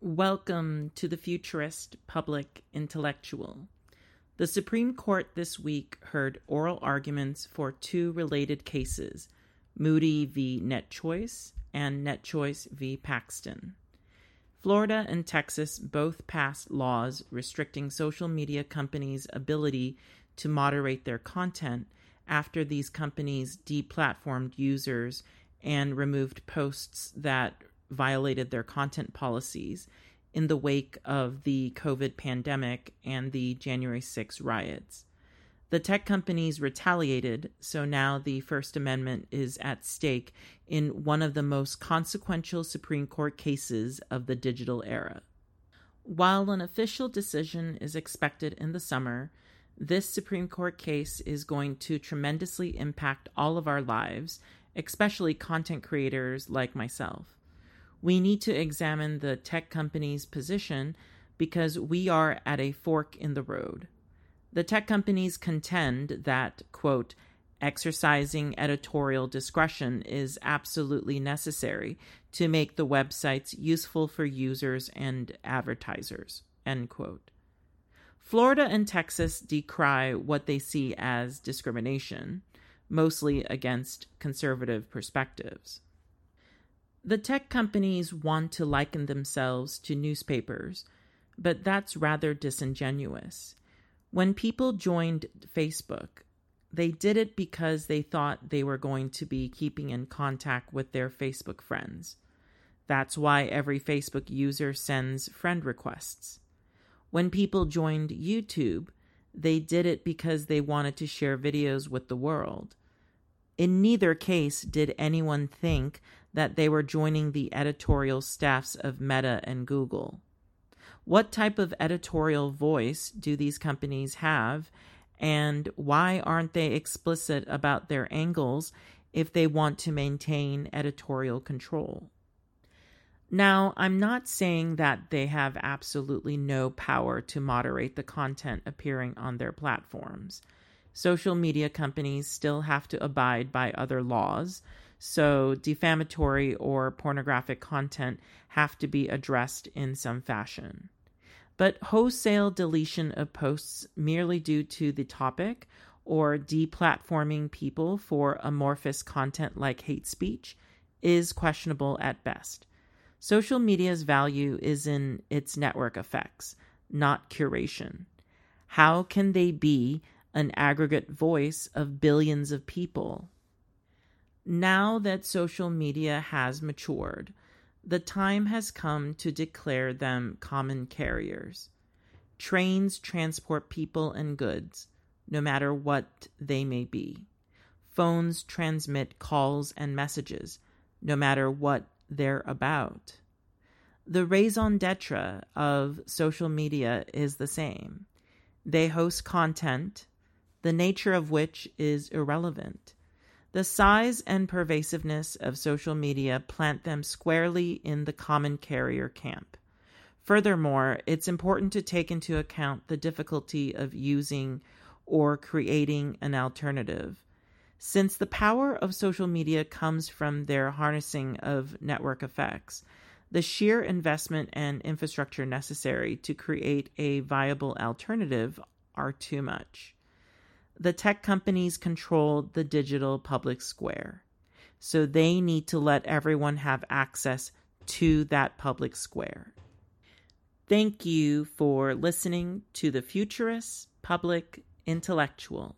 Welcome to the futurist public intellectual. The Supreme Court this week heard oral arguments for two related cases Moody v. NetChoice and NetChoice v. Paxton. Florida and Texas both passed laws restricting social media companies' ability to moderate their content after these companies deplatformed users and removed posts that violated their content policies in the wake of the COVID pandemic and the January 6 riots. The tech companies retaliated, so now the First Amendment is at stake in one of the most consequential Supreme Court cases of the digital era. While an official decision is expected in the summer, this Supreme Court case is going to tremendously impact all of our lives, especially content creators like myself we need to examine the tech company's position because we are at a fork in the road. The tech companies contend that, quote, exercising editorial discretion is absolutely necessary to make the websites useful for users and advertisers, end quote. Florida and Texas decry what they see as discrimination, mostly against conservative perspectives. The tech companies want to liken themselves to newspapers, but that's rather disingenuous. When people joined Facebook, they did it because they thought they were going to be keeping in contact with their Facebook friends. That's why every Facebook user sends friend requests. When people joined YouTube, they did it because they wanted to share videos with the world. In neither case did anyone think that they were joining the editorial staffs of Meta and Google. What type of editorial voice do these companies have, and why aren't they explicit about their angles if they want to maintain editorial control? Now, I'm not saying that they have absolutely no power to moderate the content appearing on their platforms. Social media companies still have to abide by other laws, so, defamatory or pornographic content have to be addressed in some fashion. But wholesale deletion of posts merely due to the topic or deplatforming people for amorphous content like hate speech is questionable at best. Social media's value is in its network effects, not curation. How can they be an aggregate voice of billions of people? Now that social media has matured, the time has come to declare them common carriers. Trains transport people and goods, no matter what they may be. Phones transmit calls and messages, no matter what they're about. The raison d'etre of social media is the same. They host content, the nature of which is irrelevant. The size and pervasiveness of social media plant them squarely in the common carrier camp. Furthermore, it's important to take into account the difficulty of using or creating an alternative. Since the power of social media comes from their harnessing of network effects, the sheer investment and infrastructure necessary to create a viable alternative are too much the tech companies control the digital public square. So they need to let everyone have access to that public square. Thank you for listening to the Futurist Public Intellectual.